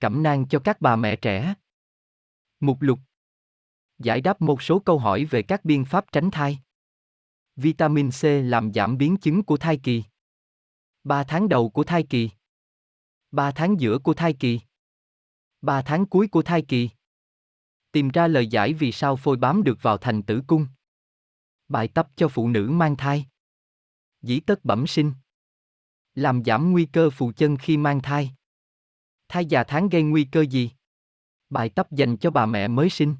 Cẩm nang cho các bà mẹ trẻ. Mục lục. Giải đáp một số câu hỏi về các biện pháp tránh thai. Vitamin C làm giảm biến chứng của thai kỳ. 3 tháng đầu của thai kỳ. 3 tháng giữa của thai kỳ. 3 tháng cuối của thai kỳ. Tìm ra lời giải vì sao phôi bám được vào thành tử cung. Bài tập cho phụ nữ mang thai. Dĩ tất bẩm sinh. Làm giảm nguy cơ phụ chân khi mang thai. Thai già tháng gây nguy cơ gì? Bài tập dành cho bà mẹ mới sinh.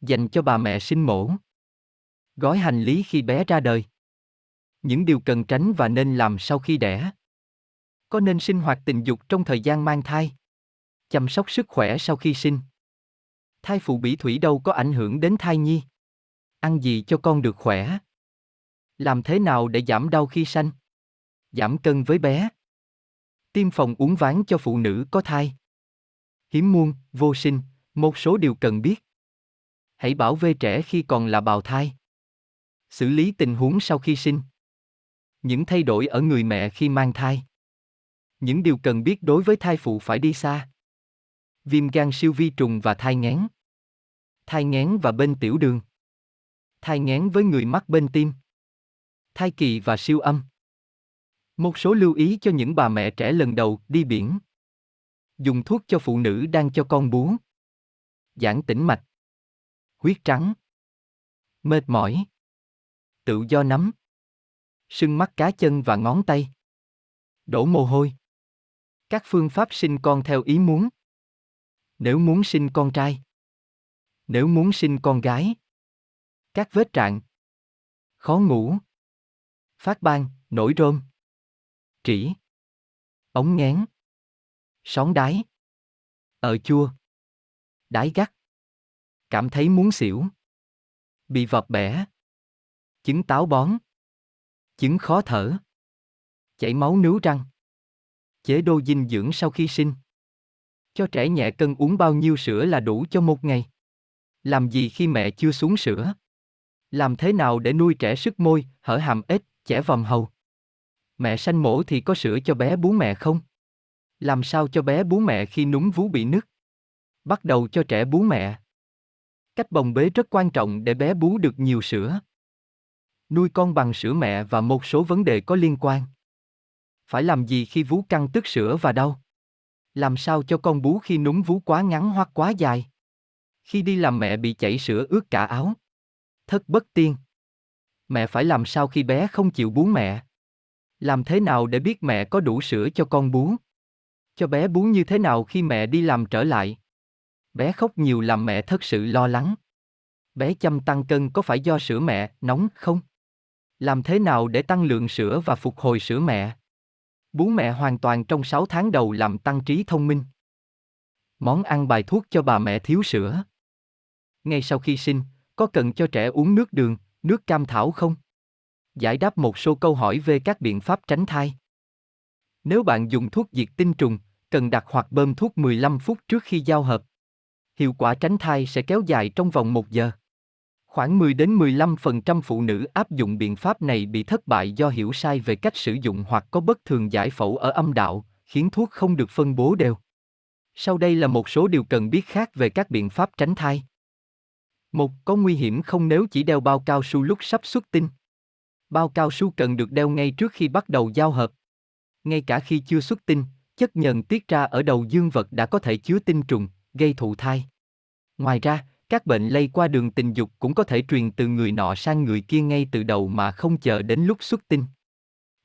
Dành cho bà mẹ sinh mổ. Gói hành lý khi bé ra đời. Những điều cần tránh và nên làm sau khi đẻ. Có nên sinh hoạt tình dục trong thời gian mang thai? Chăm sóc sức khỏe sau khi sinh. Thai phụ bị thủy đâu có ảnh hưởng đến thai nhi. Ăn gì cho con được khỏe? Làm thế nào để giảm đau khi sanh? Giảm cân với bé. Tiêm phòng uống ván cho phụ nữ có thai. Hiếm muôn, vô sinh, một số điều cần biết. Hãy bảo vệ trẻ khi còn là bào thai. Xử lý tình huống sau khi sinh. Những thay đổi ở người mẹ khi mang thai. Những điều cần biết đối với thai phụ phải đi xa. Viêm gan siêu vi trùng và thai nghén. Thai nghén và bên tiểu đường. Thai nghén với người mắc bên tim. Thai kỳ và siêu âm. Một số lưu ý cho những bà mẹ trẻ lần đầu đi biển. Dùng thuốc cho phụ nữ đang cho con bú. Giãn tĩnh mạch. Huyết trắng. Mệt mỏi. Tự do nắm. Sưng mắt cá chân và ngón tay. Đổ mồ hôi. Các phương pháp sinh con theo ý muốn. Nếu muốn sinh con trai. Nếu muốn sinh con gái. Các vết trạng. Khó ngủ. Phát ban, nổi rôm. Trĩ. Ống ngén. Sóng đái. Ở ờ chua. Đái gắt. Cảm thấy muốn xỉu. Bị vập bẻ. Chứng táo bón. Chứng khó thở. Chảy máu nướu răng. Chế đô dinh dưỡng sau khi sinh. Cho trẻ nhẹ cân uống bao nhiêu sữa là đủ cho một ngày? Làm gì khi mẹ chưa xuống sữa? Làm thế nào để nuôi trẻ sức môi, hở hàm ếch, trẻ vòm hầu? Mẹ sanh mổ thì có sữa cho bé bú mẹ không? Làm sao cho bé bú mẹ khi núm vú bị nứt? Bắt đầu cho trẻ bú mẹ. Cách bồng bế rất quan trọng để bé bú được nhiều sữa. Nuôi con bằng sữa mẹ và một số vấn đề có liên quan. Phải làm gì khi vú căng tức sữa và đau? Làm sao cho con bú khi núm vú quá ngắn hoặc quá dài? Khi đi làm mẹ bị chảy sữa ướt cả áo. Thất bất tiên. Mẹ phải làm sao khi bé không chịu bú mẹ? Làm thế nào để biết mẹ có đủ sữa cho con bú? Cho bé bú như thế nào khi mẹ đi làm trở lại? Bé khóc nhiều làm mẹ thật sự lo lắng. Bé chăm tăng cân có phải do sữa mẹ nóng không? Làm thế nào để tăng lượng sữa và phục hồi sữa mẹ? Bú mẹ hoàn toàn trong 6 tháng đầu làm tăng trí thông minh. Món ăn bài thuốc cho bà mẹ thiếu sữa. Ngay sau khi sinh, có cần cho trẻ uống nước đường, nước cam thảo không? Giải đáp một số câu hỏi về các biện pháp tránh thai. Nếu bạn dùng thuốc diệt tinh trùng, cần đặt hoặc bơm thuốc 15 phút trước khi giao hợp. Hiệu quả tránh thai sẽ kéo dài trong vòng 1 giờ. Khoảng 10 đến 15% phụ nữ áp dụng biện pháp này bị thất bại do hiểu sai về cách sử dụng hoặc có bất thường giải phẫu ở âm đạo, khiến thuốc không được phân bố đều. Sau đây là một số điều cần biết khác về các biện pháp tránh thai. Một, có nguy hiểm không nếu chỉ đeo bao cao su lúc sắp xuất tinh. Bao cao su cần được đeo ngay trước khi bắt đầu giao hợp. Ngay cả khi chưa xuất tinh, chất nhờn tiết ra ở đầu dương vật đã có thể chứa tinh trùng, gây thụ thai. Ngoài ra, các bệnh lây qua đường tình dục cũng có thể truyền từ người nọ sang người kia ngay từ đầu mà không chờ đến lúc xuất tinh.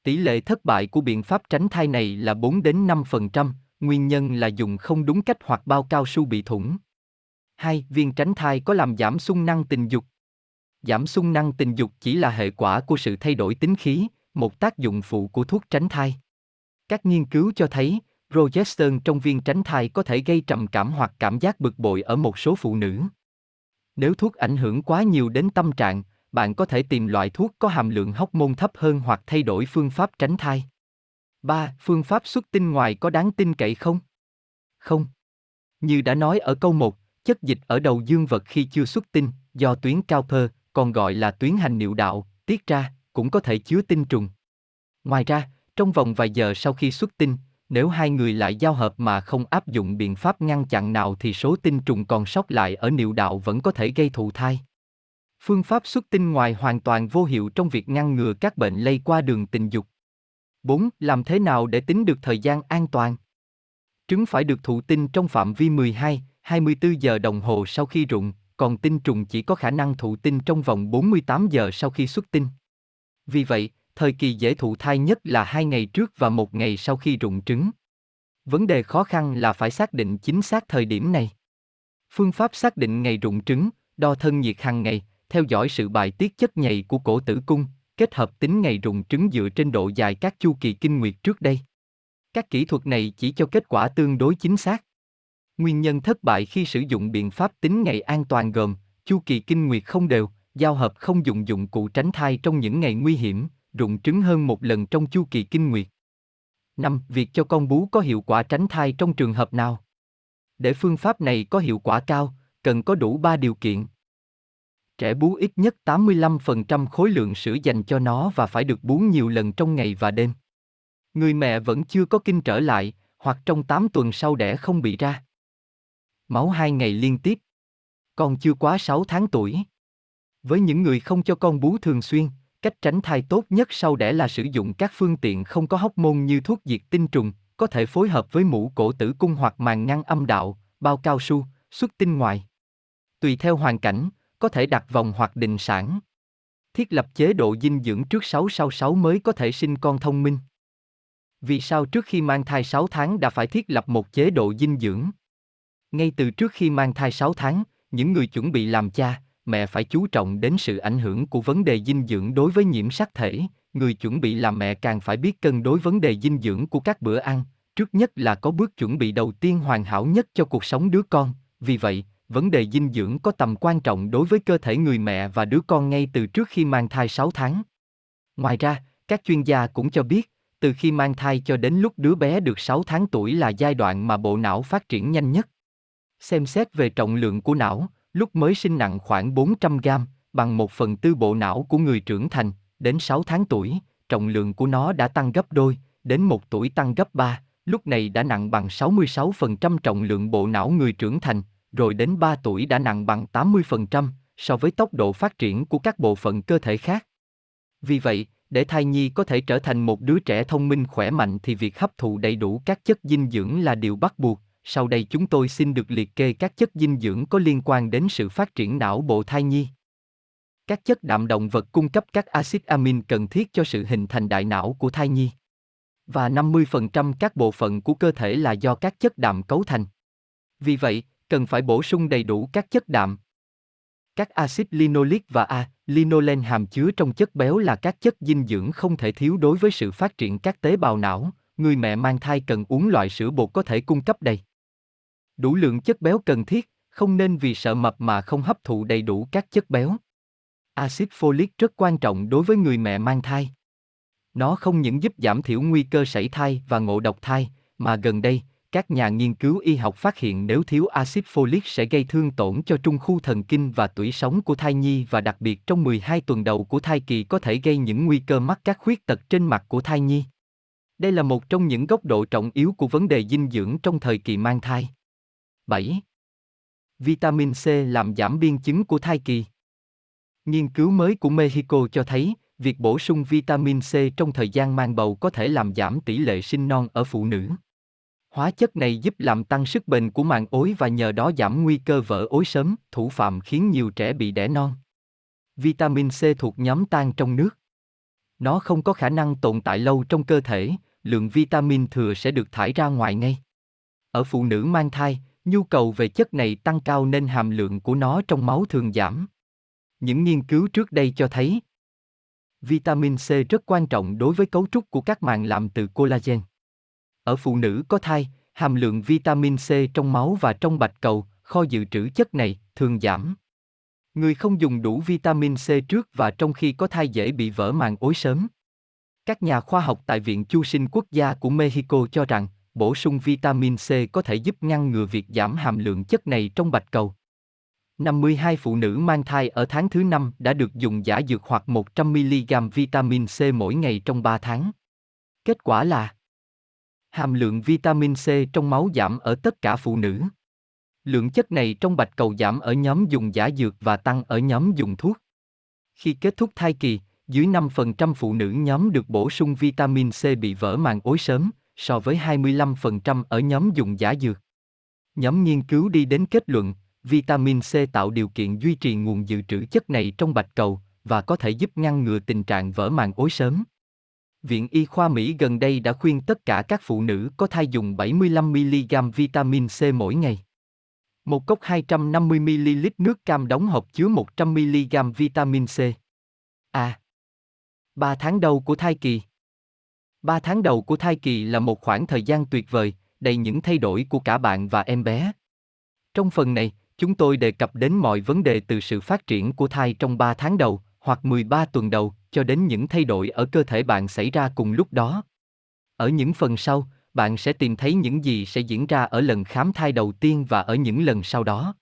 Tỷ lệ thất bại của biện pháp tránh thai này là 4 đến 5%, nguyên nhân là dùng không đúng cách hoặc bao cao su bị thủng. 2. Viên tránh thai có làm giảm xung năng tình dục. Giảm xung năng tình dục chỉ là hệ quả của sự thay đổi tính khí, một tác dụng phụ của thuốc tránh thai. Các nghiên cứu cho thấy, progesterone trong viên tránh thai có thể gây trầm cảm hoặc cảm giác bực bội ở một số phụ nữ. Nếu thuốc ảnh hưởng quá nhiều đến tâm trạng, bạn có thể tìm loại thuốc có hàm lượng hóc môn thấp hơn hoặc thay đổi phương pháp tránh thai. 3. Phương pháp xuất tinh ngoài có đáng tin cậy không? Không. Như đã nói ở câu 1, chất dịch ở đầu dương vật khi chưa xuất tinh, do tuyến Cowper, còn gọi là tuyến hành niệu đạo, tiết ra, cũng có thể chứa tinh trùng. Ngoài ra, trong vòng vài giờ sau khi xuất tinh, nếu hai người lại giao hợp mà không áp dụng biện pháp ngăn chặn nào thì số tinh trùng còn sót lại ở niệu đạo vẫn có thể gây thụ thai. Phương pháp xuất tinh ngoài hoàn toàn vô hiệu trong việc ngăn ngừa các bệnh lây qua đường tình dục. 4. Làm thế nào để tính được thời gian an toàn? Trứng phải được thụ tinh trong phạm vi 12, 24 giờ đồng hồ sau khi rụng, còn tinh trùng chỉ có khả năng thụ tinh trong vòng 48 giờ sau khi xuất tinh. Vì vậy, thời kỳ dễ thụ thai nhất là hai ngày trước và một ngày sau khi rụng trứng. Vấn đề khó khăn là phải xác định chính xác thời điểm này. Phương pháp xác định ngày rụng trứng, đo thân nhiệt hàng ngày, theo dõi sự bài tiết chất nhầy của cổ tử cung, kết hợp tính ngày rụng trứng dựa trên độ dài các chu kỳ kinh nguyệt trước đây. Các kỹ thuật này chỉ cho kết quả tương đối chính xác. Nguyên nhân thất bại khi sử dụng biện pháp tính ngày an toàn gồm chu kỳ kinh nguyệt không đều, giao hợp không dùng dụng cụ tránh thai trong những ngày nguy hiểm, rụng trứng hơn một lần trong chu kỳ kinh nguyệt. 5. Việc cho con bú có hiệu quả tránh thai trong trường hợp nào? Để phương pháp này có hiệu quả cao, cần có đủ 3 điều kiện. Trẻ bú ít nhất 85% khối lượng sữa dành cho nó và phải được bú nhiều lần trong ngày và đêm. Người mẹ vẫn chưa có kinh trở lại, hoặc trong 8 tuần sau đẻ không bị ra. Máu hai ngày liên tiếp. Con chưa quá 6 tháng tuổi. Với những người không cho con bú thường xuyên, cách tránh thai tốt nhất sau đẻ là sử dụng các phương tiện không có hóc môn như thuốc diệt tinh trùng, có thể phối hợp với mũ cổ tử cung hoặc màng ngăn âm đạo, bao cao su, xuất tinh ngoài. Tùy theo hoàn cảnh, có thể đặt vòng hoặc định sản. Thiết lập chế độ dinh dưỡng trước 6 sau 6 mới có thể sinh con thông minh. Vì sao trước khi mang thai 6 tháng đã phải thiết lập một chế độ dinh dưỡng? Ngay từ trước khi mang thai 6 tháng, những người chuẩn bị làm cha, mẹ phải chú trọng đến sự ảnh hưởng của vấn đề dinh dưỡng đối với nhiễm sắc thể, người chuẩn bị làm mẹ càng phải biết cân đối vấn đề dinh dưỡng của các bữa ăn, trước nhất là có bước chuẩn bị đầu tiên hoàn hảo nhất cho cuộc sống đứa con, vì vậy, vấn đề dinh dưỡng có tầm quan trọng đối với cơ thể người mẹ và đứa con ngay từ trước khi mang thai 6 tháng. Ngoài ra, các chuyên gia cũng cho biết, từ khi mang thai cho đến lúc đứa bé được 6 tháng tuổi là giai đoạn mà bộ não phát triển nhanh nhất. Xem xét về trọng lượng của não, lúc mới sinh nặng khoảng 400 gram, bằng một phần tư bộ não của người trưởng thành, đến 6 tháng tuổi, trọng lượng của nó đã tăng gấp đôi, đến một tuổi tăng gấp 3, lúc này đã nặng bằng 66% trọng lượng bộ não người trưởng thành, rồi đến 3 tuổi đã nặng bằng 80% so với tốc độ phát triển của các bộ phận cơ thể khác. Vì vậy, để thai nhi có thể trở thành một đứa trẻ thông minh khỏe mạnh thì việc hấp thụ đầy đủ các chất dinh dưỡng là điều bắt buộc. Sau đây chúng tôi xin được liệt kê các chất dinh dưỡng có liên quan đến sự phát triển não bộ thai nhi. Các chất đạm động vật cung cấp các axit amin cần thiết cho sự hình thành đại não của thai nhi. Và 50% các bộ phận của cơ thể là do các chất đạm cấu thành. Vì vậy, cần phải bổ sung đầy đủ các chất đạm. Các axit linoleic và A, linolen hàm chứa trong chất béo là các chất dinh dưỡng không thể thiếu đối với sự phát triển các tế bào não, người mẹ mang thai cần uống loại sữa bột có thể cung cấp đầy. Đủ lượng chất béo cần thiết, không nên vì sợ mập mà không hấp thụ đầy đủ các chất béo. Axit folic rất quan trọng đối với người mẹ mang thai. Nó không những giúp giảm thiểu nguy cơ sảy thai và ngộ độc thai, mà gần đây, các nhà nghiên cứu y học phát hiện nếu thiếu axit folic sẽ gây thương tổn cho trung khu thần kinh và tủy sống của thai nhi và đặc biệt trong 12 tuần đầu của thai kỳ có thể gây những nguy cơ mắc các khuyết tật trên mặt của thai nhi. Đây là một trong những góc độ trọng yếu của vấn đề dinh dưỡng trong thời kỳ mang thai. 7. Vitamin C làm giảm biên chứng của thai kỳ. Nghiên cứu mới của Mexico cho thấy, việc bổ sung vitamin C trong thời gian mang bầu có thể làm giảm tỷ lệ sinh non ở phụ nữ. Hóa chất này giúp làm tăng sức bền của màng ối và nhờ đó giảm nguy cơ vỡ ối sớm, thủ phạm khiến nhiều trẻ bị đẻ non. Vitamin C thuộc nhóm tan trong nước. Nó không có khả năng tồn tại lâu trong cơ thể, lượng vitamin thừa sẽ được thải ra ngoài ngay. Ở phụ nữ mang thai, nhu cầu về chất này tăng cao nên hàm lượng của nó trong máu thường giảm. Những nghiên cứu trước đây cho thấy vitamin C rất quan trọng đối với cấu trúc của các màng làm từ collagen. Ở phụ nữ có thai, hàm lượng vitamin C trong máu và trong bạch cầu, kho dự trữ chất này, thường giảm. Người không dùng đủ vitamin C trước và trong khi có thai dễ bị vỡ màng ối sớm. Các nhà khoa học tại Viện Chu sinh Quốc gia của Mexico cho rằng, bổ sung vitamin C có thể giúp ngăn ngừa việc giảm hàm lượng chất này trong bạch cầu. 52 phụ nữ mang thai ở tháng thứ 5 đã được dùng giả dược hoặc 100mg vitamin C mỗi ngày trong 3 tháng. Kết quả là Hàm lượng vitamin C trong máu giảm ở tất cả phụ nữ. Lượng chất này trong bạch cầu giảm ở nhóm dùng giả dược và tăng ở nhóm dùng thuốc. Khi kết thúc thai kỳ, dưới 5% phụ nữ nhóm được bổ sung vitamin C bị vỡ màng ối sớm, so với 25% ở nhóm dùng giả dược. Nhóm nghiên cứu đi đến kết luận, vitamin C tạo điều kiện duy trì nguồn dự trữ chất này trong bạch cầu và có thể giúp ngăn ngừa tình trạng vỡ màng ối sớm. Viện Y khoa Mỹ gần đây đã khuyên tất cả các phụ nữ có thai dùng 75mg vitamin C mỗi ngày. Một cốc 250ml nước cam đóng hộp chứa 100mg vitamin C. À, A. 3 tháng đầu của thai kỳ 3 tháng đầu của thai kỳ là một khoảng thời gian tuyệt vời, đầy những thay đổi của cả bạn và em bé. Trong phần này, chúng tôi đề cập đến mọi vấn đề từ sự phát triển của thai trong 3 tháng đầu, hoặc 13 tuần đầu, cho đến những thay đổi ở cơ thể bạn xảy ra cùng lúc đó. Ở những phần sau, bạn sẽ tìm thấy những gì sẽ diễn ra ở lần khám thai đầu tiên và ở những lần sau đó.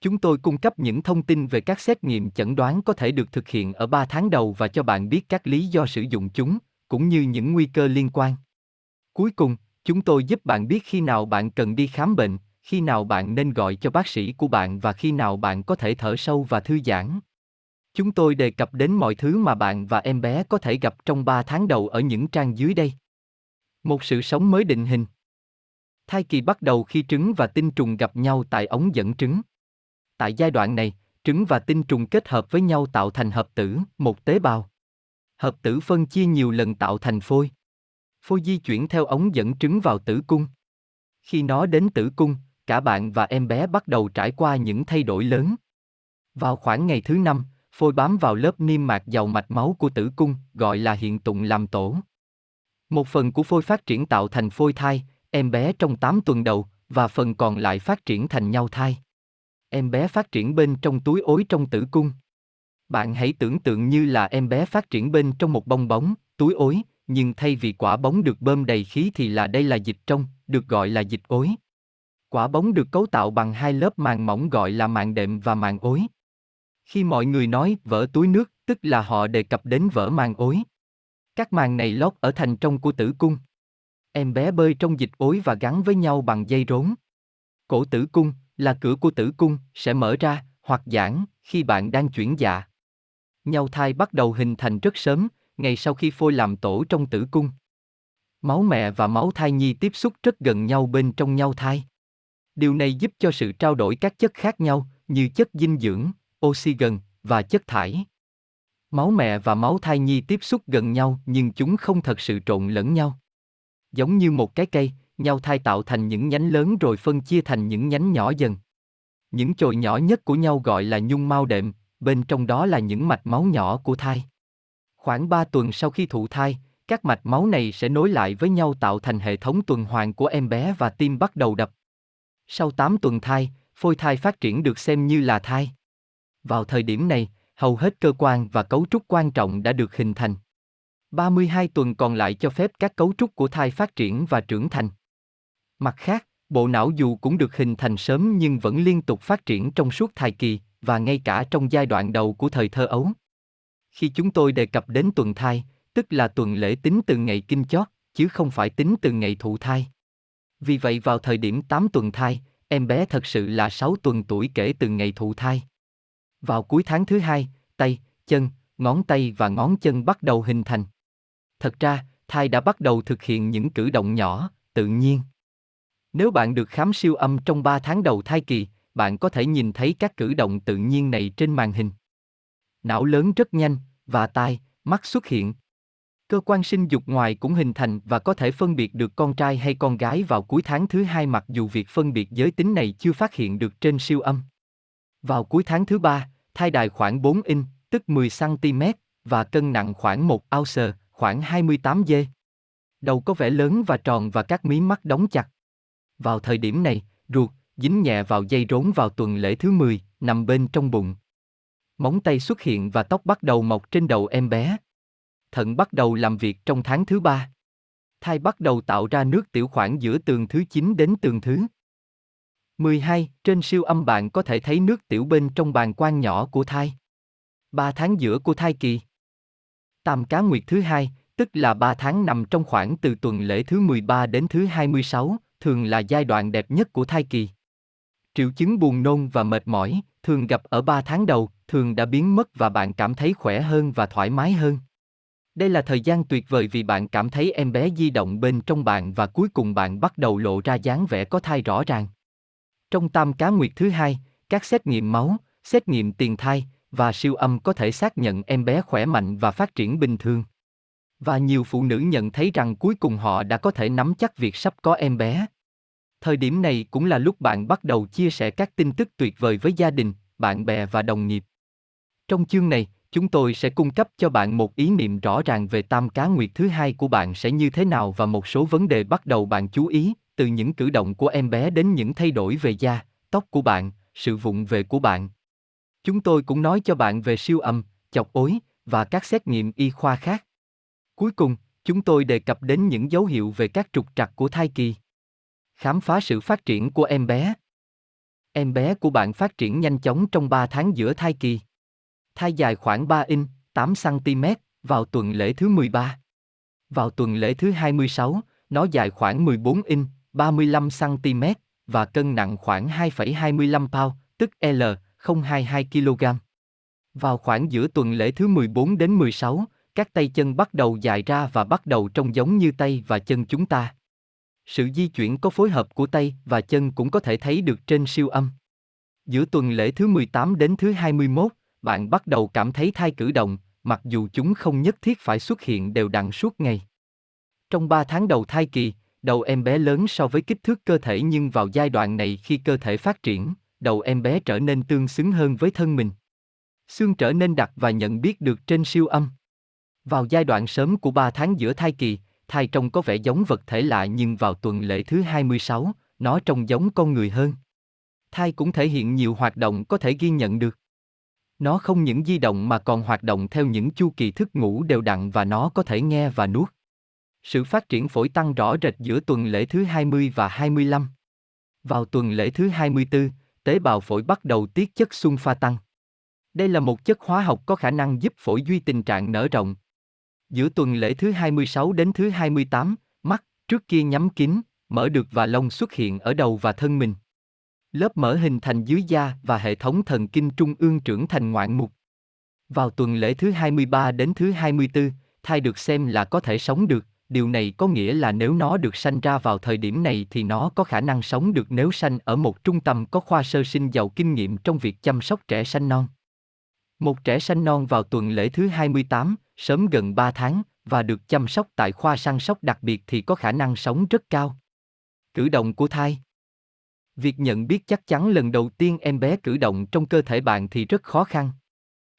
Chúng tôi cung cấp những thông tin về các xét nghiệm chẩn đoán có thể được thực hiện ở 3 tháng đầu và cho bạn biết các lý do sử dụng chúng, cũng như những nguy cơ liên quan. Cuối cùng, chúng tôi giúp bạn biết khi nào bạn cần đi khám bệnh, khi nào bạn nên gọi cho bác sĩ của bạn và khi nào bạn có thể thở sâu và thư giãn. Chúng tôi đề cập đến mọi thứ mà bạn và em bé có thể gặp trong 3 tháng đầu ở những trang dưới đây. Một sự sống mới định hình. Thai kỳ bắt đầu khi trứng và tinh trùng gặp nhau tại ống dẫn trứng. Tại giai đoạn này, trứng và tinh trùng kết hợp với nhau tạo thành hợp tử, một tế bào. Hợp tử phân chia nhiều lần tạo thành phôi. Phôi di chuyển theo ống dẫn trứng vào tử cung. Khi nó đến tử cung, cả bạn và em bé bắt đầu trải qua những thay đổi lớn. Vào khoảng ngày thứ năm, phôi bám vào lớp niêm mạc giàu mạch máu của tử cung, gọi là hiện tụng làm tổ. Một phần của phôi phát triển tạo thành phôi thai, em bé trong 8 tuần đầu, và phần còn lại phát triển thành nhau thai. Em bé phát triển bên trong túi ối trong tử cung. Bạn hãy tưởng tượng như là em bé phát triển bên trong một bong bóng, túi ối, nhưng thay vì quả bóng được bơm đầy khí thì là đây là dịch trong, được gọi là dịch ối. Quả bóng được cấu tạo bằng hai lớp màng mỏng gọi là màng đệm và màng ối. Khi mọi người nói vỡ túi nước, tức là họ đề cập đến vỡ màng ối. Các màng này lót ở thành trong của tử cung. Em bé bơi trong dịch ối và gắn với nhau bằng dây rốn. Cổ tử cung, là cửa của tử cung, sẽ mở ra, hoặc giãn, khi bạn đang chuyển dạ. Nhau thai bắt đầu hình thành rất sớm, ngay sau khi phôi làm tổ trong tử cung. Máu mẹ và máu thai nhi tiếp xúc rất gần nhau bên trong nhau thai. Điều này giúp cho sự trao đổi các chất khác nhau, như chất dinh dưỡng, oxy gần và chất thải. Máu mẹ và máu thai nhi tiếp xúc gần nhau nhưng chúng không thật sự trộn lẫn nhau. Giống như một cái cây, nhau thai tạo thành những nhánh lớn rồi phân chia thành những nhánh nhỏ dần. Những chồi nhỏ nhất của nhau gọi là nhung mao đệm, bên trong đó là những mạch máu nhỏ của thai. Khoảng 3 tuần sau khi thụ thai, các mạch máu này sẽ nối lại với nhau tạo thành hệ thống tuần hoàn của em bé và tim bắt đầu đập. Sau 8 tuần thai, phôi thai phát triển được xem như là thai. Vào thời điểm này, hầu hết cơ quan và cấu trúc quan trọng đã được hình thành. 32 tuần còn lại cho phép các cấu trúc của thai phát triển và trưởng thành. Mặt khác, bộ não dù cũng được hình thành sớm nhưng vẫn liên tục phát triển trong suốt thai kỳ và ngay cả trong giai đoạn đầu của thời thơ ấu. Khi chúng tôi đề cập đến tuần thai, tức là tuần lễ tính từ ngày kinh chót, chứ không phải tính từ ngày thụ thai. Vì vậy vào thời điểm 8 tuần thai, em bé thật sự là 6 tuần tuổi kể từ ngày thụ thai. Vào cuối tháng thứ hai, tay, chân, ngón tay và ngón chân bắt đầu hình thành. Thật ra, thai đã bắt đầu thực hiện những cử động nhỏ, tự nhiên. Nếu bạn được khám siêu âm trong 3 tháng đầu thai kỳ, bạn có thể nhìn thấy các cử động tự nhiên này trên màn hình. Não lớn rất nhanh, và tai, mắt xuất hiện. Cơ quan sinh dục ngoài cũng hình thành và có thể phân biệt được con trai hay con gái vào cuối tháng thứ hai mặc dù việc phân biệt giới tính này chưa phát hiện được trên siêu âm. Vào cuối tháng thứ ba, thai đài khoảng 4 inch, tức 10 cm, và cân nặng khoảng 1 ounce, khoảng 28 g. Đầu có vẻ lớn và tròn và các mí mắt đóng chặt. Vào thời điểm này, ruột, dính nhẹ vào dây rốn vào tuần lễ thứ 10, nằm bên trong bụng. Móng tay xuất hiện và tóc bắt đầu mọc trên đầu em bé. Thận bắt đầu làm việc trong tháng thứ ba. Thai bắt đầu tạo ra nước tiểu khoảng giữa tường thứ 9 đến tường thứ 12. Trên siêu âm bạn có thể thấy nước tiểu bên trong bàn quan nhỏ của thai. 3 tháng giữa của thai kỳ. Tam cá nguyệt thứ hai, tức là 3 tháng nằm trong khoảng từ tuần lễ thứ 13 đến thứ 26, thường là giai đoạn đẹp nhất của thai kỳ. Triệu chứng buồn nôn và mệt mỏi, thường gặp ở 3 tháng đầu, thường đã biến mất và bạn cảm thấy khỏe hơn và thoải mái hơn. Đây là thời gian tuyệt vời vì bạn cảm thấy em bé di động bên trong bạn và cuối cùng bạn bắt đầu lộ ra dáng vẻ có thai rõ ràng. Trong tam cá nguyệt thứ hai, các xét nghiệm máu, xét nghiệm tiền thai và siêu âm có thể xác nhận em bé khỏe mạnh và phát triển bình thường. Và nhiều phụ nữ nhận thấy rằng cuối cùng họ đã có thể nắm chắc việc sắp có em bé. Thời điểm này cũng là lúc bạn bắt đầu chia sẻ các tin tức tuyệt vời với gia đình, bạn bè và đồng nghiệp. Trong chương này, chúng tôi sẽ cung cấp cho bạn một ý niệm rõ ràng về tam cá nguyệt thứ hai của bạn sẽ như thế nào và một số vấn đề bắt đầu bạn chú ý, từ những cử động của em bé đến những thay đổi về da, tóc của bạn, sự vụng về của bạn. Chúng tôi cũng nói cho bạn về siêu âm, chọc ối và các xét nghiệm y khoa khác. Cuối cùng, chúng tôi đề cập đến những dấu hiệu về các trục trặc của thai kỳ. Khám phá sự phát triển của em bé. Em bé của bạn phát triển nhanh chóng trong 3 tháng giữa thai kỳ. Thai dài khoảng 3 inch, 8 cm, vào tuần lễ thứ 13. Vào tuần lễ thứ 26, nó dài khoảng 14 inch, 35 cm, và cân nặng khoảng 2,25 pound, tức L, 022 kg. Vào khoảng giữa tuần lễ thứ 14 đến 16, các tay chân bắt đầu dài ra và bắt đầu trông giống như tay và chân chúng ta. Sự di chuyển có phối hợp của tay và chân cũng có thể thấy được trên siêu âm. Giữa tuần lễ thứ 18 đến thứ 21, bạn bắt đầu cảm thấy thai cử động, mặc dù chúng không nhất thiết phải xuất hiện đều đặn suốt ngày. Trong 3 tháng đầu thai kỳ, đầu em bé lớn so với kích thước cơ thể nhưng vào giai đoạn này khi cơ thể phát triển, đầu em bé trở nên tương xứng hơn với thân mình. Xương trở nên đặc và nhận biết được trên siêu âm. Vào giai đoạn sớm của 3 tháng giữa thai kỳ, thai trông có vẻ giống vật thể lạ nhưng vào tuần lễ thứ 26, nó trông giống con người hơn. Thai cũng thể hiện nhiều hoạt động có thể ghi nhận được. Nó không những di động mà còn hoạt động theo những chu kỳ thức ngủ đều đặn và nó có thể nghe và nuốt. Sự phát triển phổi tăng rõ rệt giữa tuần lễ thứ 20 và 25. Vào tuần lễ thứ 24, tế bào phổi bắt đầu tiết chất sunfa tăng. Đây là một chất hóa học có khả năng giúp phổi duy tình trạng nở rộng. Giữa tuần lễ thứ 26 đến thứ 28, mắt, trước kia nhắm kín, mở được và lông xuất hiện ở đầu và thân mình. Lớp mỡ hình thành dưới da và hệ thống thần kinh trung ương trưởng thành ngoạn mục. Vào tuần lễ thứ 23 đến thứ 24, thai được xem là có thể sống được, điều này có nghĩa là nếu nó được sanh ra vào thời điểm này thì nó có khả năng sống được nếu sanh ở một trung tâm có khoa sơ sinh giàu kinh nghiệm trong việc chăm sóc trẻ sanh non. Một trẻ sanh non vào tuần lễ thứ 28, sớm gần 3 tháng, và được chăm sóc tại khoa săn sóc đặc biệt thì có khả năng sống rất cao. Cử động của thai Việc nhận biết chắc chắn lần đầu tiên em bé cử động trong cơ thể bạn thì rất khó khăn.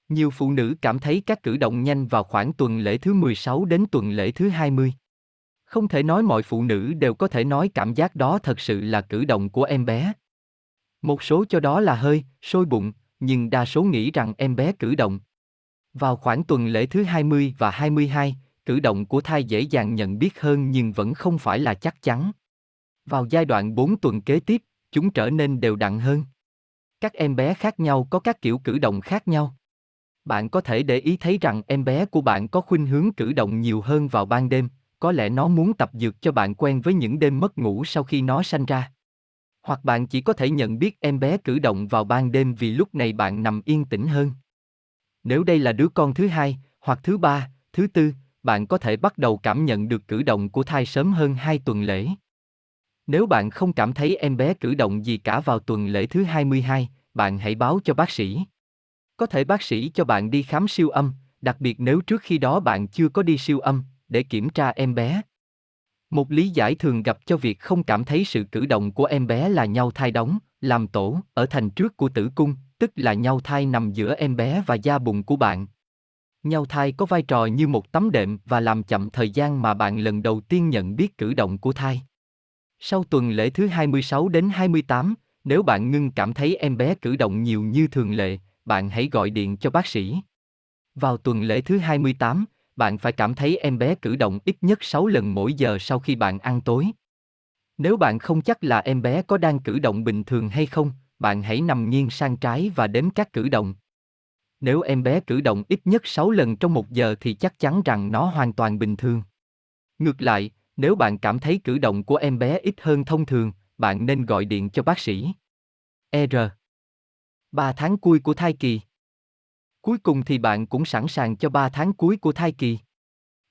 Nhiều phụ nữ cảm thấy các cử động nhanh vào khoảng tuần lễ thứ 16 đến tuần lễ thứ 20. Không thể nói mọi phụ nữ đều có thể nói cảm giác đó thật sự là cử động của em bé. Một số cho đó là hơi, sôi bụng, nhưng đa số nghĩ rằng em bé cử động. Vào khoảng tuần lễ thứ 20 và 22, cử động của thai dễ dàng nhận biết hơn nhưng vẫn không phải là chắc chắn. Vào giai đoạn 4 tuần kế tiếp, chúng trở nên đều đặn hơn. Các em bé khác nhau có các kiểu cử động khác nhau. Bạn có thể để ý thấy rằng em bé của bạn có khuynh hướng cử động nhiều hơn vào ban đêm, có lẽ nó muốn tập dược cho bạn quen với những đêm mất ngủ sau khi nó sanh ra. Hoặc bạn chỉ có thể nhận biết em bé cử động vào ban đêm vì lúc này bạn nằm yên tĩnh hơn. Nếu đây là đứa con thứ hai, hoặc thứ ba, thứ tư, bạn có thể bắt đầu cảm nhận được cử động của thai sớm hơn hai tuần lễ. Nếu bạn không cảm thấy em bé cử động gì cả vào tuần lễ thứ 22, bạn hãy báo cho bác sĩ. Có thể bác sĩ cho bạn đi khám siêu âm, đặc biệt nếu trước khi đó bạn chưa có đi siêu âm, để kiểm tra em bé. Một lý giải thường gặp cho việc không cảm thấy sự cử động của em bé là nhau thai đóng, làm tổ, ở thành trước của tử cung, tức là nhau thai nằm giữa em bé và da bụng của bạn. Nhau thai có vai trò như một tấm đệm và làm chậm thời gian mà bạn lần đầu tiên nhận biết cử động của thai. Sau tuần lễ thứ 26 đến 28, nếu bạn ngưng cảm thấy em bé cử động nhiều như thường lệ, bạn hãy gọi điện cho bác sĩ. Vào tuần lễ thứ 28, bạn phải cảm thấy em bé cử động ít nhất 6 lần mỗi giờ sau khi bạn ăn tối. Nếu bạn không chắc là em bé có đang cử động bình thường hay không, bạn hãy nằm nghiêng sang trái và đếm các cử động. Nếu em bé cử động ít nhất 6 lần trong một giờ thì chắc chắn rằng nó hoàn toàn bình thường. Ngược lại, nếu bạn cảm thấy cử động của em bé ít hơn thông thường, bạn nên gọi điện cho bác sĩ. R. 3 tháng cuối của thai kỳ. Cuối cùng thì bạn cũng sẵn sàng cho 3 tháng cuối của thai kỳ.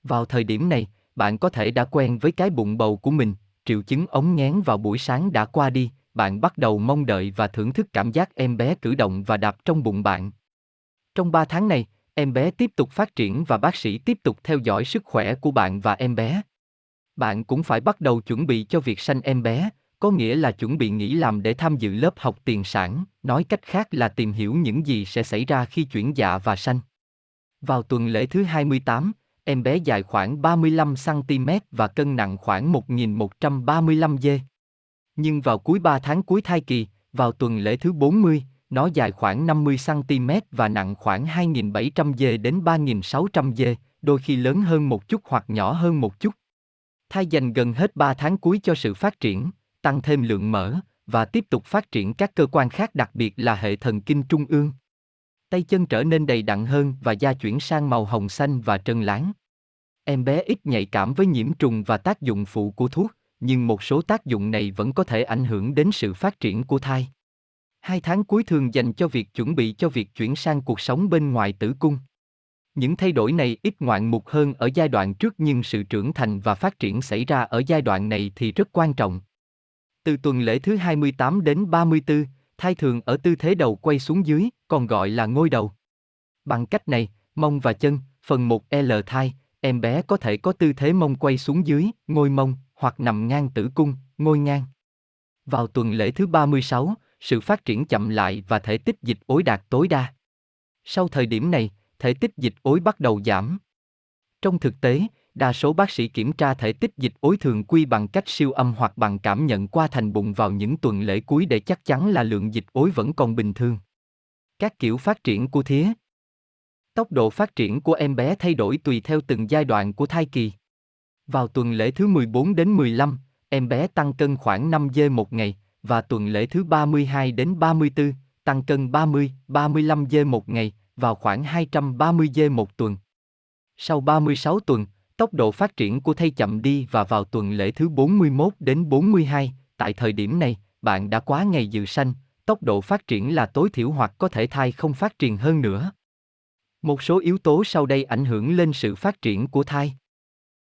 Vào thời điểm này, bạn có thể đã quen với cái bụng bầu của mình, triệu chứng ống nghén vào buổi sáng đã qua đi, bạn bắt đầu mong đợi và thưởng thức cảm giác em bé cử động và đạp trong bụng bạn. Trong 3 tháng này, em bé tiếp tục phát triển và bác sĩ tiếp tục theo dõi sức khỏe của bạn và em bé. Bạn cũng phải bắt đầu chuẩn bị cho việc sanh em bé, có nghĩa là chuẩn bị nghỉ làm để tham dự lớp học tiền sản, nói cách khác là tìm hiểu những gì sẽ xảy ra khi chuyển dạ và sanh. Vào tuần lễ thứ 28, em bé dài khoảng 35cm và cân nặng khoảng 1.135 g. Nhưng vào cuối 3 tháng cuối thai kỳ, vào tuần lễ thứ 40, nó dài khoảng 50cm và nặng khoảng 2.700 g đến 3.600 g, đôi khi lớn hơn một chút hoặc nhỏ hơn một chút. Thai dành gần hết 3 tháng cuối cho sự phát triển, tăng thêm lượng mỡ, và tiếp tục phát triển các cơ quan khác đặc biệt là hệ thần kinh trung ương. Tay chân trở nên đầy đặn hơn và da chuyển sang màu hồng xanh và trơn láng. Em bé ít nhạy cảm với nhiễm trùng và tác dụng phụ của thuốc, nhưng một số tác dụng này vẫn có thể ảnh hưởng đến sự phát triển của thai. Hai tháng cuối thường dành cho việc chuẩn bị cho việc chuyển sang cuộc sống bên ngoài tử cung. Những thay đổi này ít ngoạn mục hơn ở giai đoạn trước nhưng sự trưởng thành và phát triển xảy ra ở giai đoạn này thì rất quan trọng. Từ tuần lễ thứ 28 đến 34, thai thường ở tư thế đầu quay xuống dưới, còn gọi là ngôi đầu. Bằng cách này, mông và chân, phần 1L thai, em bé có thể có tư thế mông quay xuống dưới, ngôi mông, hoặc nằm ngang tử cung, ngôi ngang. Vào tuần lễ thứ 36, sự phát triển chậm lại và thể tích dịch ối đạt tối đa. Sau thời điểm này, thể tích dịch ối bắt đầu giảm. Trong thực tế, đa số bác sĩ kiểm tra thể tích dịch ối thường quy bằng cách siêu âm hoặc bằng cảm nhận qua thành bụng vào những tuần lễ cuối để chắc chắn là lượng dịch ối vẫn còn bình thường. Các kiểu phát triển của thía Tốc độ phát triển của em bé thay đổi tùy theo từng giai đoạn của thai kỳ. Vào tuần lễ thứ 14 đến 15, em bé tăng cân khoảng 5 g một ngày, và tuần lễ thứ 32 đến 34, tăng cân 30, 35 g một ngày, vào khoảng 230 g một tuần. Sau 36 tuần, tốc độ phát triển của thai chậm đi và vào tuần lễ thứ 41 đến 42, tại thời điểm này, bạn đã quá ngày dự sanh, tốc độ phát triển là tối thiểu hoặc có thể thai không phát triển hơn nữa. Một số yếu tố sau đây ảnh hưởng lên sự phát triển của thai.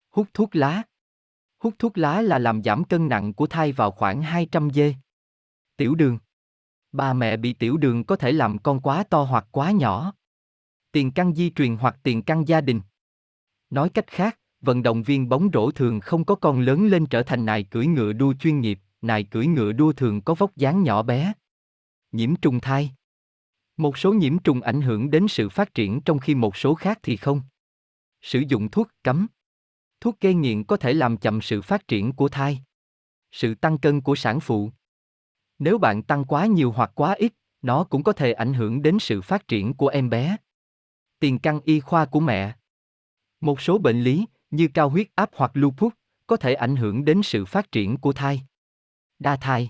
Hút thuốc lá. Hút thuốc lá là làm giảm cân nặng của thai vào khoảng 200 g. Tiểu đường. Bà mẹ bị tiểu đường có thể làm con quá to hoặc quá nhỏ. Tiền căn di truyền hoặc tiền căn gia đình. Nói cách khác, vận động viên bóng rổ thường không có con lớn lên trở thành nài cưỡi ngựa đua chuyên nghiệp, nài cưỡi ngựa đua thường có vóc dáng nhỏ bé. Nhiễm trùng thai. Một số nhiễm trùng ảnh hưởng đến sự phát triển trong khi một số khác thì không. Sử dụng thuốc cấm. Thuốc gây nghiện có thể làm chậm sự phát triển của thai. Sự tăng cân của sản phụ. Nếu bạn tăng quá nhiều hoặc quá ít, nó cũng có thể ảnh hưởng đến sự phát triển của em bé. Tiền căn y khoa của mẹ. Một số bệnh lý, như cao huyết áp hoặc lupus, có thể ảnh hưởng đến sự phát triển của thai. Đa thai.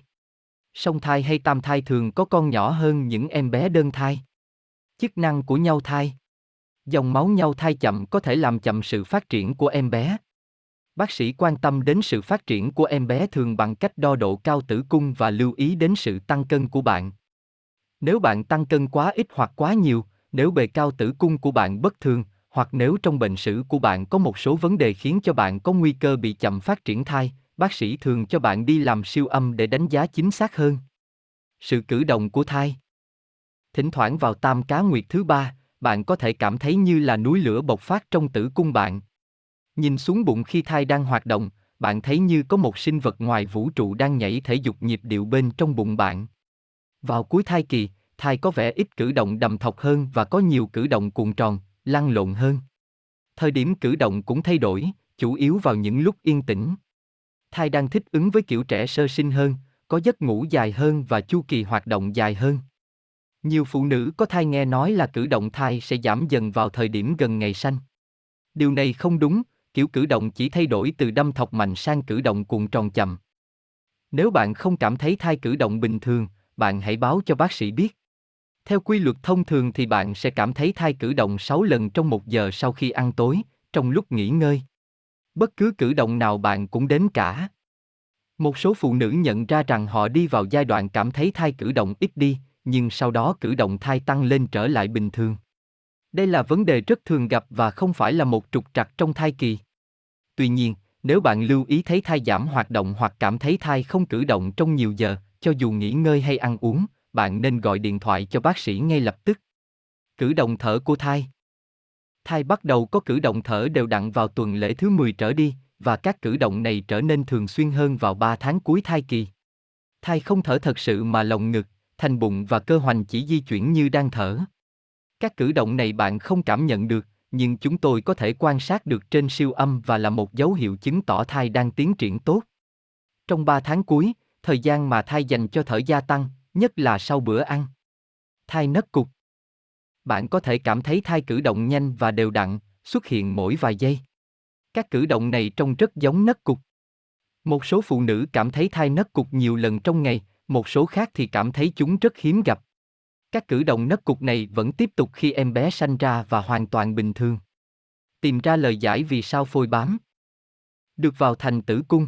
Song thai hay tam thai thường có con nhỏ hơn những em bé đơn thai. Chức năng của nhau thai. Dòng máu nhau thai chậm có thể làm chậm sự phát triển của em bé. Bác sĩ quan tâm đến sự phát triển của em bé thường bằng cách đo độ cao tử cung và lưu ý đến sự tăng cân của bạn. Nếu bạn tăng cân quá ít hoặc quá nhiều, nếu bề cao tử cung của bạn bất thường, hoặc nếu trong bệnh sử của bạn có một số vấn đề khiến cho bạn có nguy cơ bị chậm phát triển thai, bác sĩ thường cho bạn đi làm siêu âm để đánh giá chính xác hơn. Sự cử động của thai Thỉnh thoảng vào tam cá nguyệt thứ ba, bạn có thể cảm thấy như là núi lửa bộc phát trong tử cung bạn. Nhìn xuống bụng khi thai đang hoạt động, bạn thấy như có một sinh vật ngoài vũ trụ đang nhảy thể dục nhịp điệu bên trong bụng bạn. Vào cuối thai kỳ, thai có vẻ ít cử động đầm thọc hơn và có nhiều cử động cuộn tròn, lăn lộn hơn. Thời điểm cử động cũng thay đổi, chủ yếu vào những lúc yên tĩnh. Thai đang thích ứng với kiểu trẻ sơ sinh hơn, có giấc ngủ dài hơn và chu kỳ hoạt động dài hơn. Nhiều phụ nữ có thai nghe nói là cử động thai sẽ giảm dần vào thời điểm gần ngày sanh. Điều này không đúng, kiểu cử động chỉ thay đổi từ đâm thọc mạnh sang cử động cuộn tròn chậm. Nếu bạn không cảm thấy thai cử động bình thường, bạn hãy báo cho bác sĩ biết. Theo quy luật thông thường thì bạn sẽ cảm thấy thai cử động 6 lần trong một giờ sau khi ăn tối, trong lúc nghỉ ngơi. Bất cứ cử động nào bạn cũng đếm cả. Một số phụ nữ nhận ra rằng họ đi vào giai đoạn cảm thấy thai cử động ít đi, nhưng sau đó cử động thai tăng lên trở lại bình thường. Đây là vấn đề rất thường gặp và không phải là một trục trặc trong thai kỳ. Tuy nhiên, nếu bạn lưu ý thấy thai giảm hoạt động hoặc cảm thấy thai không cử động trong nhiều giờ, cho dù nghỉ ngơi hay ăn uống, bạn nên gọi điện thoại cho bác sĩ ngay lập tức. Cử động thở của thai Thai bắt đầu có cử động thở đều đặn vào tuần lễ thứ 10 trở đi, và các cử động này trở nên thường xuyên hơn vào 3 tháng cuối thai kỳ. Thai không thở thật sự mà lồng ngực, thành bụng và cơ hoành chỉ di chuyển như đang thở. Các cử động này bạn không cảm nhận được, nhưng chúng tôi có thể quan sát được trên siêu âm và là một dấu hiệu chứng tỏ thai đang tiến triển tốt. Trong 3 tháng cuối, thời gian mà thai dành cho thở gia tăng, nhất là sau bữa ăn. Thai nấc cục. Bạn có thể cảm thấy thai cử động nhanh và đều đặn, xuất hiện mỗi vài giây. Các cử động này trông rất giống nấc cục. Một số phụ nữ cảm thấy thai nấc cục nhiều lần trong ngày, một số khác thì cảm thấy chúng rất hiếm gặp. Các cử động nấc cục này vẫn tiếp tục khi em bé sanh ra và hoàn toàn bình thường. Tìm ra lời giải vì sao phôi bám. Được vào thành tử cung.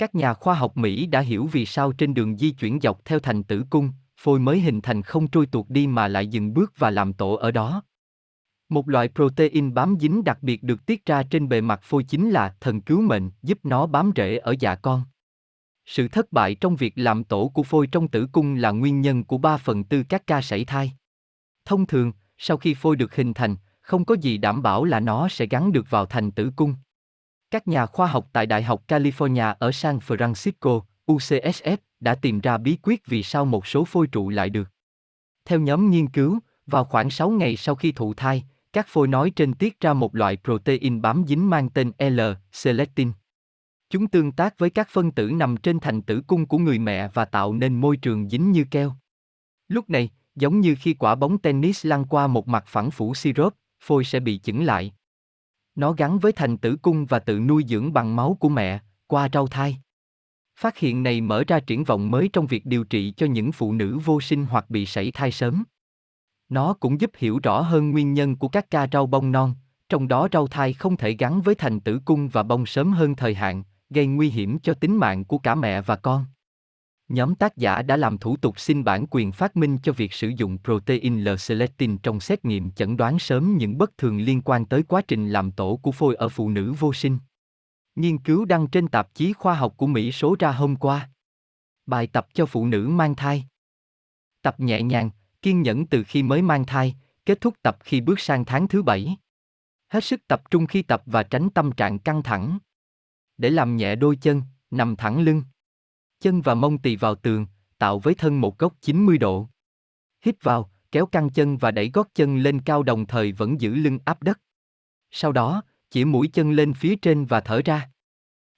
Các nhà khoa học Mỹ đã hiểu vì sao trên đường di chuyển dọc theo thành tử cung, phôi mới hình thành không trôi tuột đi mà lại dừng bước và làm tổ ở đó. Một loại protein bám dính đặc biệt được tiết ra trên bề mặt phôi chính là thần cứu mệnh, giúp nó bám rễ ở dạ con. Sự thất bại trong việc làm tổ của phôi trong tử cung là nguyên nhân của 3 phần tư các ca sảy thai. Thông thường, sau khi phôi được hình thành, không có gì đảm bảo là nó sẽ gắn được vào thành tử cung. Các nhà khoa học tại Đại học California ở San Francisco, UCSF, đã tìm ra bí quyết vì sao một số phôi trụ lại được. Theo nhóm nghiên cứu, vào khoảng 6 ngày sau khi thụ thai, các phôi nói trên tiết ra một loại protein bám dính mang tên L-selectin. Chúng tương tác với các phân tử nằm trên thành tử cung của người mẹ và tạo nên môi trường dính như keo. Lúc này, giống như khi quả bóng tennis lăn qua một mặt phẳng phủ syrup, phôi sẽ bị chững lại. Nó gắn với thành tử cung và tự nuôi dưỡng bằng máu của mẹ, qua rau thai. Phát hiện này mở ra triển vọng mới trong việc điều trị cho những phụ nữ vô sinh hoặc bị sảy thai sớm. Nó cũng giúp hiểu rõ hơn nguyên nhân của các ca rau bông non, trong đó rau thai không thể gắn với thành tử cung và bông sớm hơn thời hạn, gây nguy hiểm cho tính mạng của cả mẹ và con. Nhóm tác giả đã làm thủ tục xin bản quyền phát minh cho việc sử dụng protein L-selectin trong xét nghiệm chẩn đoán sớm những bất thường liên quan tới quá trình làm tổ của phôi ở phụ nữ vô sinh. Nghiên cứu đăng trên tạp chí khoa học của Mỹ số ra hôm qua. Bài tập cho phụ nữ mang thai. Tập nhẹ nhàng, kiên nhẫn từ khi mới mang thai, kết thúc tập khi bước sang tháng thứ bảy. Hết sức tập trung khi tập và tránh tâm trạng căng thẳng. Để làm nhẹ đôi chân, nằm thẳng lưng. Chân và mông tỳ vào tường, tạo với thân một góc 90 độ. Hít vào, kéo căng chân và đẩy gót chân lên cao đồng thời vẫn giữ lưng áp đất. Sau đó, chỉ mũi chân lên phía trên và thở ra.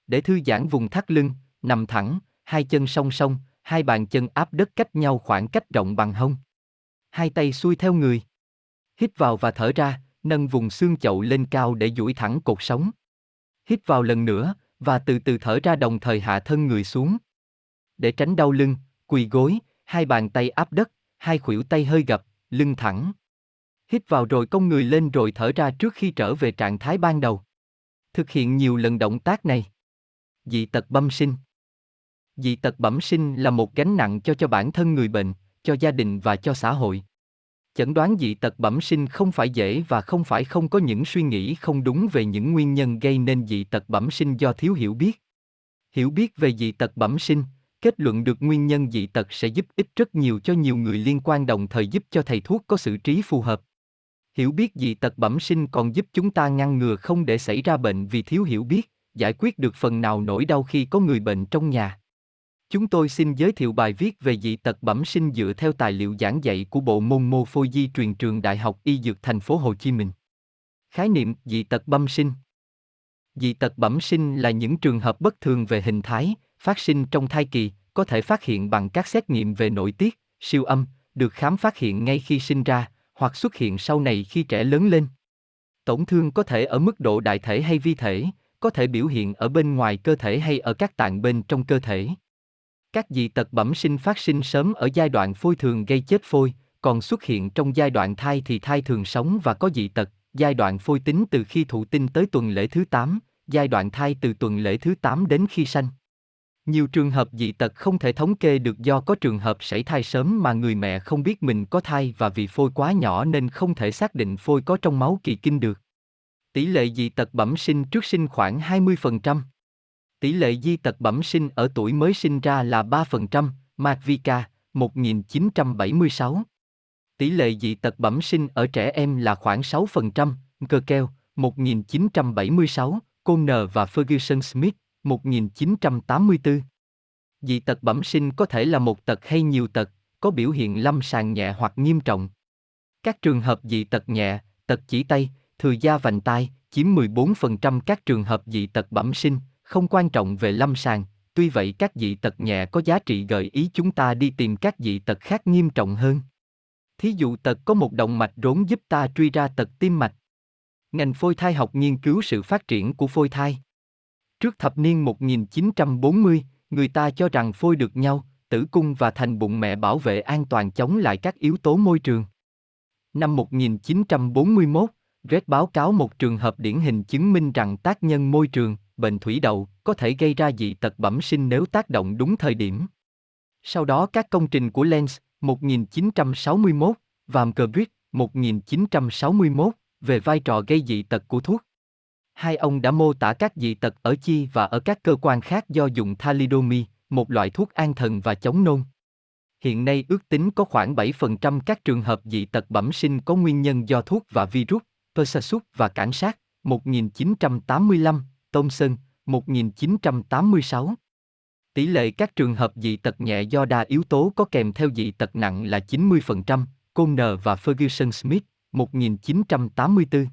Để thư giãn vùng thắt lưng, nằm thẳng, hai chân song song, hai bàn chân áp đất cách nhau khoảng cách rộng bằng hông. Hai tay xuôi theo người. Hít vào và thở ra, nâng vùng xương chậu lên cao để duỗi thẳng cột sống. Hít vào lần nữa, và từ từ thở ra đồng thời hạ thân người xuống. Để tránh đau lưng, quỳ gối, hai bàn tay áp đất, hai khuỷu tay hơi gập, lưng thẳng. Hít vào rồi cong người lên rồi thở ra trước khi trở về trạng thái ban đầu. Thực hiện nhiều lần động tác này. Dị tật bẩm sinh Dị tật bẩm sinh là một gánh nặng cho cho bản thân người bệnh, cho gia đình và cho xã hội. Chẩn đoán dị tật bẩm sinh không phải dễ và không phải không có những suy nghĩ không đúng về những nguyên nhân gây nên dị tật bẩm sinh do thiếu hiểu biết. Hiểu biết về dị tật bẩm sinh, kết luận được nguyên nhân dị tật sẽ giúp ích rất nhiều cho nhiều người liên quan đồng thời giúp cho thầy thuốc có sự trí phù hợp. Hiểu biết dị tật bẩm sinh còn giúp chúng ta ngăn ngừa không để xảy ra bệnh vì thiếu hiểu biết, giải quyết được phần nào nỗi đau khi có người bệnh trong nhà. Chúng tôi xin giới thiệu bài viết về dị tật bẩm sinh dựa theo tài liệu giảng dạy của bộ môn mô phôi di truyền trường Đại học Y Dược thành phố Hồ Chí Minh. Khái niệm dị tật bẩm sinh Dị tật bẩm sinh là những trường hợp bất thường về hình thái, phát sinh trong thai kỳ, có thể phát hiện bằng các xét nghiệm về nội tiết, siêu âm, được khám phát hiện ngay khi sinh ra, hoặc xuất hiện sau này khi trẻ lớn lên. Tổn thương có thể ở mức độ đại thể hay vi thể, có thể biểu hiện ở bên ngoài cơ thể hay ở các tạng bên trong cơ thể. Các dị tật bẩm sinh phát sinh sớm ở giai đoạn phôi thường gây chết phôi, còn xuất hiện trong giai đoạn thai thì thai thường sống và có dị tật, giai đoạn phôi tính từ khi thụ tinh tới tuần lễ thứ 8, giai đoạn thai từ tuần lễ thứ 8 đến khi sanh. Nhiều trường hợp dị tật không thể thống kê được do có trường hợp sảy thai sớm mà người mẹ không biết mình có thai và vì phôi quá nhỏ nên không thể xác định phôi có trong máu kỳ kinh được. Tỷ lệ dị tật bẩm sinh trước sinh khoảng 20%. Tỷ lệ di tật bẩm sinh ở tuổi mới sinh ra là 3%, Madvika, 1976. Tỷ lệ dị tật bẩm sinh ở trẻ em là khoảng 6%, cơ keo, 1976, Conner và Ferguson Smith, 1984. Dị tật bẩm sinh có thể là một tật hay nhiều tật, có biểu hiện lâm sàng nhẹ hoặc nghiêm trọng. Các trường hợp dị tật nhẹ, tật chỉ tay, thừa da vành tai, chiếm 14% các trường hợp dị tật bẩm sinh, không quan trọng về lâm sàng, tuy vậy các dị tật nhẹ có giá trị gợi ý chúng ta đi tìm các dị tật khác nghiêm trọng hơn. Thí dụ tật có một động mạch rốn giúp ta truy ra tật tim mạch. Ngành phôi thai học nghiên cứu sự phát triển của phôi thai. Trước thập niên 1940, người ta cho rằng phôi được nhau, tử cung và thành bụng mẹ bảo vệ an toàn chống lại các yếu tố môi trường. Năm 1941, Red báo cáo một trường hợp điển hình chứng minh rằng tác nhân môi trường, bệnh thủy đậu, có thể gây ra dị tật bẩm sinh nếu tác động đúng thời điểm. Sau đó các công trình của Lenz, 1961, và Mkerbridge, 1961, về vai trò gây dị tật của thuốc. Hai ông đã mô tả các dị tật ở chi và ở các cơ quan khác do dùng thalidomide, một loại thuốc an thần và chống nôn. Hiện nay ước tính có khoảng 7% các trường hợp dị tật bẩm sinh có nguyên nhân do thuốc và virus, Persasus và cảnh sát, 1985, Thompson, 1986. Tỷ lệ các trường hợp dị tật nhẹ do đa yếu tố có kèm theo dị tật nặng là 90%, Conner và Ferguson Smith, 1984.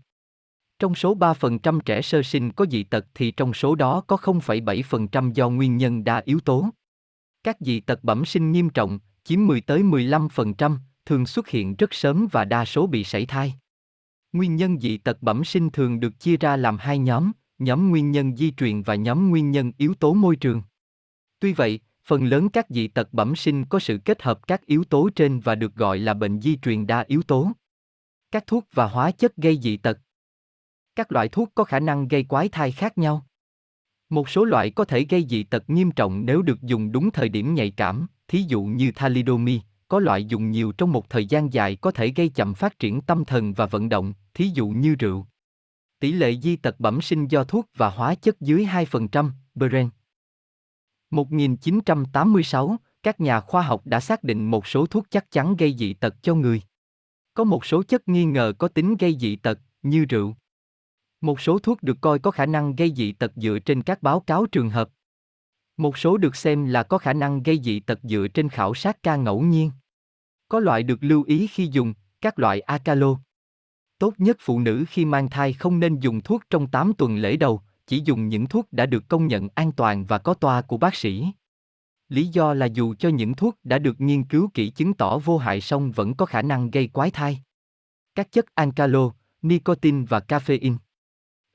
Trong số 3% trẻ sơ sinh có dị tật thì trong số đó có 0,7% do nguyên nhân đa yếu tố. Các dị tật bẩm sinh nghiêm trọng, chiếm 10 tới 15%, thường xuất hiện rất sớm và đa số bị sảy thai. Nguyên nhân dị tật bẩm sinh thường được chia ra làm hai nhóm, nhóm nguyên nhân di truyền và nhóm nguyên nhân yếu tố môi trường. Tuy vậy, phần lớn các dị tật bẩm sinh có sự kết hợp các yếu tố trên và được gọi là bệnh di truyền đa yếu tố. Các thuốc và hóa chất gây dị tật. Các loại thuốc có khả năng gây quái thai khác nhau. Một số loại có thể gây dị tật nghiêm trọng nếu được dùng đúng thời điểm nhạy cảm, thí dụ như thalidomide, có loại dùng nhiều trong một thời gian dài có thể gây chậm phát triển tâm thần và vận động, thí dụ như rượu. Tỷ lệ di tật bẩm sinh do thuốc và hóa chất dưới 2%, Beren. 1986, các nhà khoa học đã xác định một số thuốc chắc chắn gây dị tật cho người. Có một số chất nghi ngờ có tính gây dị tật, như rượu. Một số thuốc được coi có khả năng gây dị tật dựa trên các báo cáo trường hợp. Một số được xem là có khả năng gây dị tật dựa trên khảo sát ca ngẫu nhiên. Có loại được lưu ý khi dùng, các loại acalo. Tốt nhất phụ nữ khi mang thai không nên dùng thuốc trong 8 tuần lễ đầu, chỉ dùng những thuốc đã được công nhận an toàn và có toa của bác sĩ. Lý do là dù cho những thuốc đã được nghiên cứu kỹ chứng tỏ vô hại song vẫn có khả năng gây quái thai. Các chất ancalo, nicotine và caffeine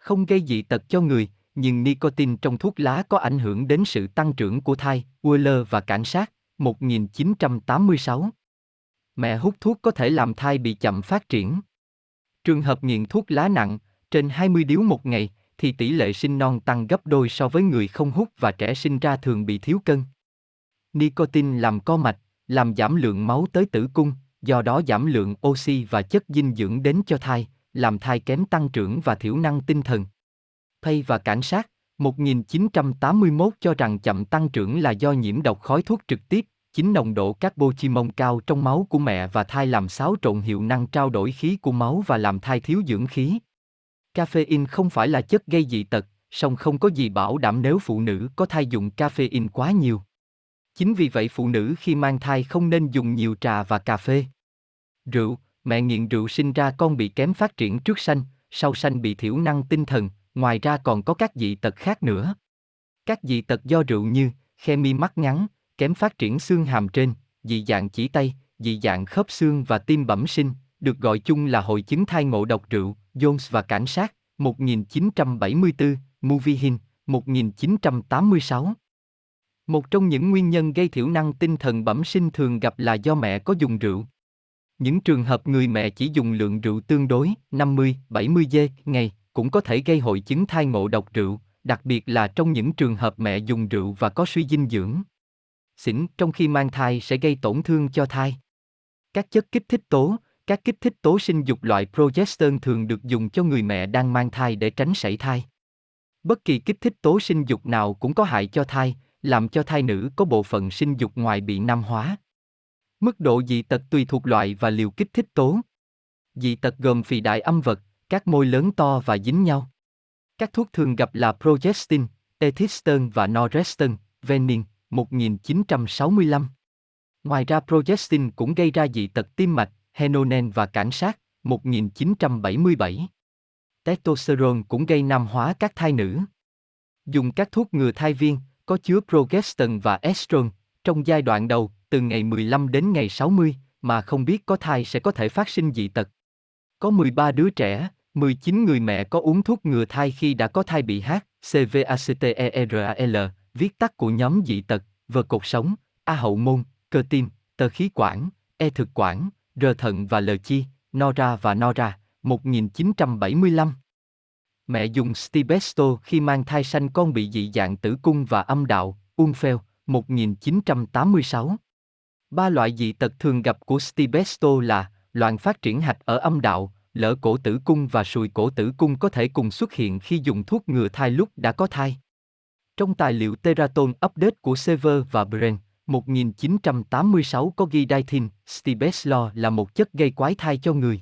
không gây dị tật cho người, nhưng nicotine trong thuốc lá có ảnh hưởng đến sự tăng trưởng của thai, Wheeler và cảnh sát, 1986. Mẹ hút thuốc có thể làm thai bị chậm phát triển. Trường hợp nghiện thuốc lá nặng, trên 20 điếu một ngày, thì tỷ lệ sinh non tăng gấp đôi so với người không hút và trẻ sinh ra thường bị thiếu cân. Nicotine làm co mạch, làm giảm lượng máu tới tử cung, do đó giảm lượng oxy và chất dinh dưỡng đến cho thai, làm thai kém tăng trưởng và thiểu năng tinh thần. Pay và cảnh sát, 1981 cho rằng chậm tăng trưởng là do nhiễm độc khói thuốc trực tiếp, chính nồng độ carbochimon cao trong máu của mẹ và thai làm xáo trộn hiệu năng trao đổi khí của máu và làm thai thiếu dưỡng khí. Caffeine không phải là chất gây dị tật, song không có gì bảo đảm nếu phụ nữ có thai dùng caffeine quá nhiều. Chính vì vậy phụ nữ khi mang thai không nên dùng nhiều trà và cà phê. Rượu, mẹ nghiện rượu sinh ra con bị kém phát triển trước sanh, sau sanh bị thiểu năng tinh thần, ngoài ra còn có các dị tật khác nữa. Các dị tật do rượu như khe mi mắt ngắn, kém phát triển xương hàm trên, dị dạng chỉ tay, dị dạng khớp xương và tim bẩm sinh, được gọi chung là hội chứng thai ngộ độc rượu, Jones và cảnh sát, 1974, Moviehin, 1986. Một trong những nguyên nhân gây thiểu năng tinh thần bẩm sinh thường gặp là do mẹ có dùng rượu. Những trường hợp người mẹ chỉ dùng lượng rượu tương đối 50, 70 g ngày cũng có thể gây hội chứng thai ngộ độc rượu, đặc biệt là trong những trường hợp mẹ dùng rượu và có suy dinh dưỡng. Xỉn trong khi mang thai sẽ gây tổn thương cho thai. Các chất kích thích tố, các kích thích tố sinh dục loại progesterone thường được dùng cho người mẹ đang mang thai để tránh sảy thai. Bất kỳ kích thích tố sinh dục nào cũng có hại cho thai, làm cho thai nữ có bộ phận sinh dục ngoài bị nam hóa. Mức độ dị tật tùy thuộc loại và liều kích thích tố. Dị tật gồm phì đại âm vật, các môi lớn to và dính nhau. Các thuốc thường gặp là progestin, ethiston và norgeston, venin, 1965. Ngoài ra progestin cũng gây ra dị tật tim mạch, henonen và cảnh sát, 1977. Testosterone cũng gây nam hóa các thai nữ. Dùng các thuốc ngừa thai viên, có chứa progestin và estrogen, trong giai đoạn đầu, từ ngày 15 đến ngày 60, mà không biết có thai sẽ có thể phát sinh dị tật. Có 13 đứa trẻ, 19 người mẹ có uống thuốc ngừa thai khi đã có thai bị hát, CVACTERAL, viết tắt của nhóm dị tật, vờ cột sống, A hậu môn, cơ tim, tờ khí quản, E thực quản, R thận và L chi, Nora và Nora, 1975. Mẹ dùng Stibesto khi mang thai sanh con bị dị dạng tử cung và âm đạo, Unfeld, 1986. Ba loại dị tật thường gặp của Stibesto là loạn phát triển hạch ở âm đạo, lỡ cổ tử cung và sùi cổ tử cung có thể cùng xuất hiện khi dùng thuốc ngừa thai lúc đã có thai. Trong tài liệu Teraton Update của Sever và Bren, 1986 có ghi Diethin, Stibeslo là một chất gây quái thai cho người.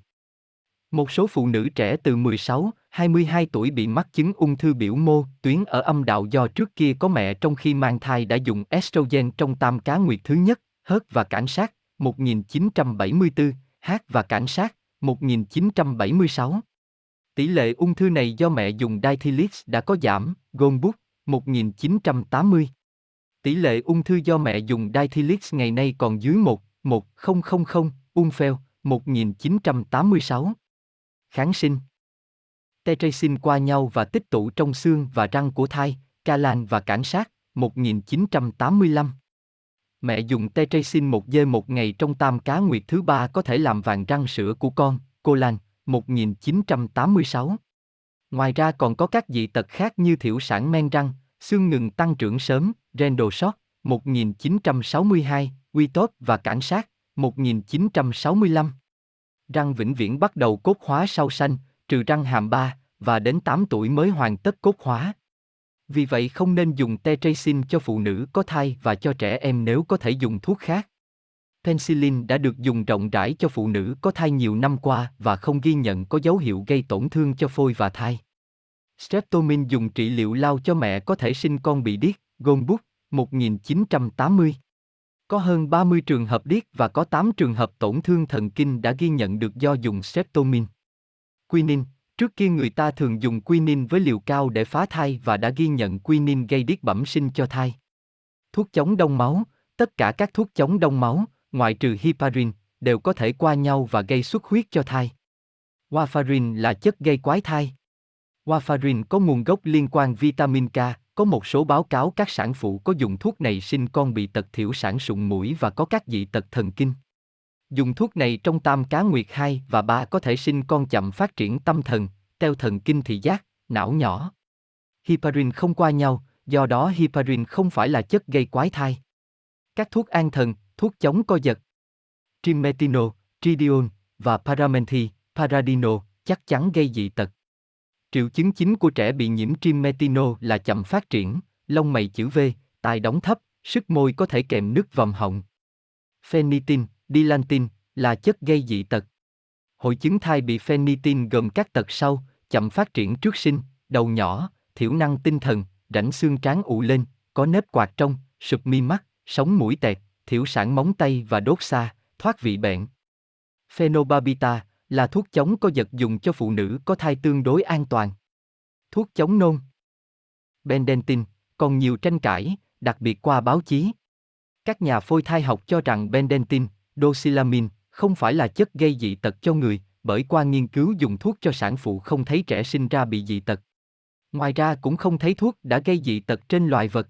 Một số phụ nữ trẻ từ 16, 22 tuổi bị mắc chứng ung thư biểu mô, tuyến ở âm đạo do trước kia có mẹ trong khi mang thai đã dùng estrogen trong tam cá nguyệt thứ nhất, hớt và cảnh sát, 1974, hát và cảnh sát, 1976. Tỷ lệ ung thư này do mẹ dùng Diethylix đã có giảm, Goldbook, 1980. Tỷ lệ ung thư do mẹ dùng Diethylix ngày nay còn dưới 1, 1, 000, Unfel, 1986. Kháng sinh Tetrasin qua nhau và tích tụ trong xương và răng của thai, Calan và cảnh sát, 1985. Mẹ dùng tetrasin một dê một ngày trong tam cá nguyệt thứ ba có thể làm vàng răng sữa của con, Cô Lan, 1986. Ngoài ra còn có các dị tật khác như thiểu sản men răng, xương ngừng tăng trưởng sớm, Randall Short, 1962, Quy Tốt và cảnh sát, 1965. Răng vĩnh viễn bắt đầu cốt hóa sau sanh, trừ răng hàm ba, và đến 8 tuổi mới hoàn tất cốt hóa. Vì vậy không nên dùng tetracycline cho phụ nữ có thai và cho trẻ em nếu có thể dùng thuốc khác. Penicillin đã được dùng rộng rãi cho phụ nữ có thai nhiều năm qua và không ghi nhận có dấu hiệu gây tổn thương cho phôi và thai. Streptomin dùng trị liệu lao cho mẹ có thể sinh con bị điếc, gồm bút, 1980. Có hơn 30 trường hợp điếc và có 8 trường hợp tổn thương thần kinh đã ghi nhận được do dùng Streptomin. Quinin, Trước kia người ta thường dùng quinin với liều cao để phá thai và đã ghi nhận quinin gây điếc bẩm sinh cho thai. Thuốc chống đông máu, tất cả các thuốc chống đông máu, ngoại trừ heparin, đều có thể qua nhau và gây xuất huyết cho thai. Warfarin là chất gây quái thai. Warfarin có nguồn gốc liên quan vitamin K, có một số báo cáo các sản phụ có dùng thuốc này sinh con bị tật thiểu sản sụn mũi và có các dị tật thần kinh. Dùng thuốc này trong tam cá nguyệt 2 và 3 có thể sinh con chậm phát triển tâm thần, teo thần kinh thị giác, não nhỏ. Heparin không qua nhau, do đó heparin không phải là chất gây quái thai. Các thuốc an thần, thuốc chống co giật, trimetino, tridion và paramenti, paradino chắc chắn gây dị tật. Triệu chứng chính của trẻ bị nhiễm trimetino là chậm phát triển, lông mày chữ V, tai đóng thấp, sức môi có thể kèm nước vòm họng. Phenitin, Dilantin là chất gây dị tật. Hội chứng thai bị phenytin gồm các tật sau, chậm phát triển trước sinh, đầu nhỏ, thiểu năng tinh thần, rãnh xương trán ụ lên, có nếp quạt trong, sụp mi mắt, sống mũi tẹt, thiểu sản móng tay và đốt xa, thoát vị bệnh. Phenobarbita là thuốc chống co giật dùng cho phụ nữ có thai tương đối an toàn. Thuốc chống nôn. Bendentin, còn nhiều tranh cãi, đặc biệt qua báo chí. Các nhà phôi thai học cho rằng bendentin, Doxylamine không phải là chất gây dị tật cho người, bởi qua nghiên cứu dùng thuốc cho sản phụ không thấy trẻ sinh ra bị dị tật. Ngoài ra cũng không thấy thuốc đã gây dị tật trên loài vật.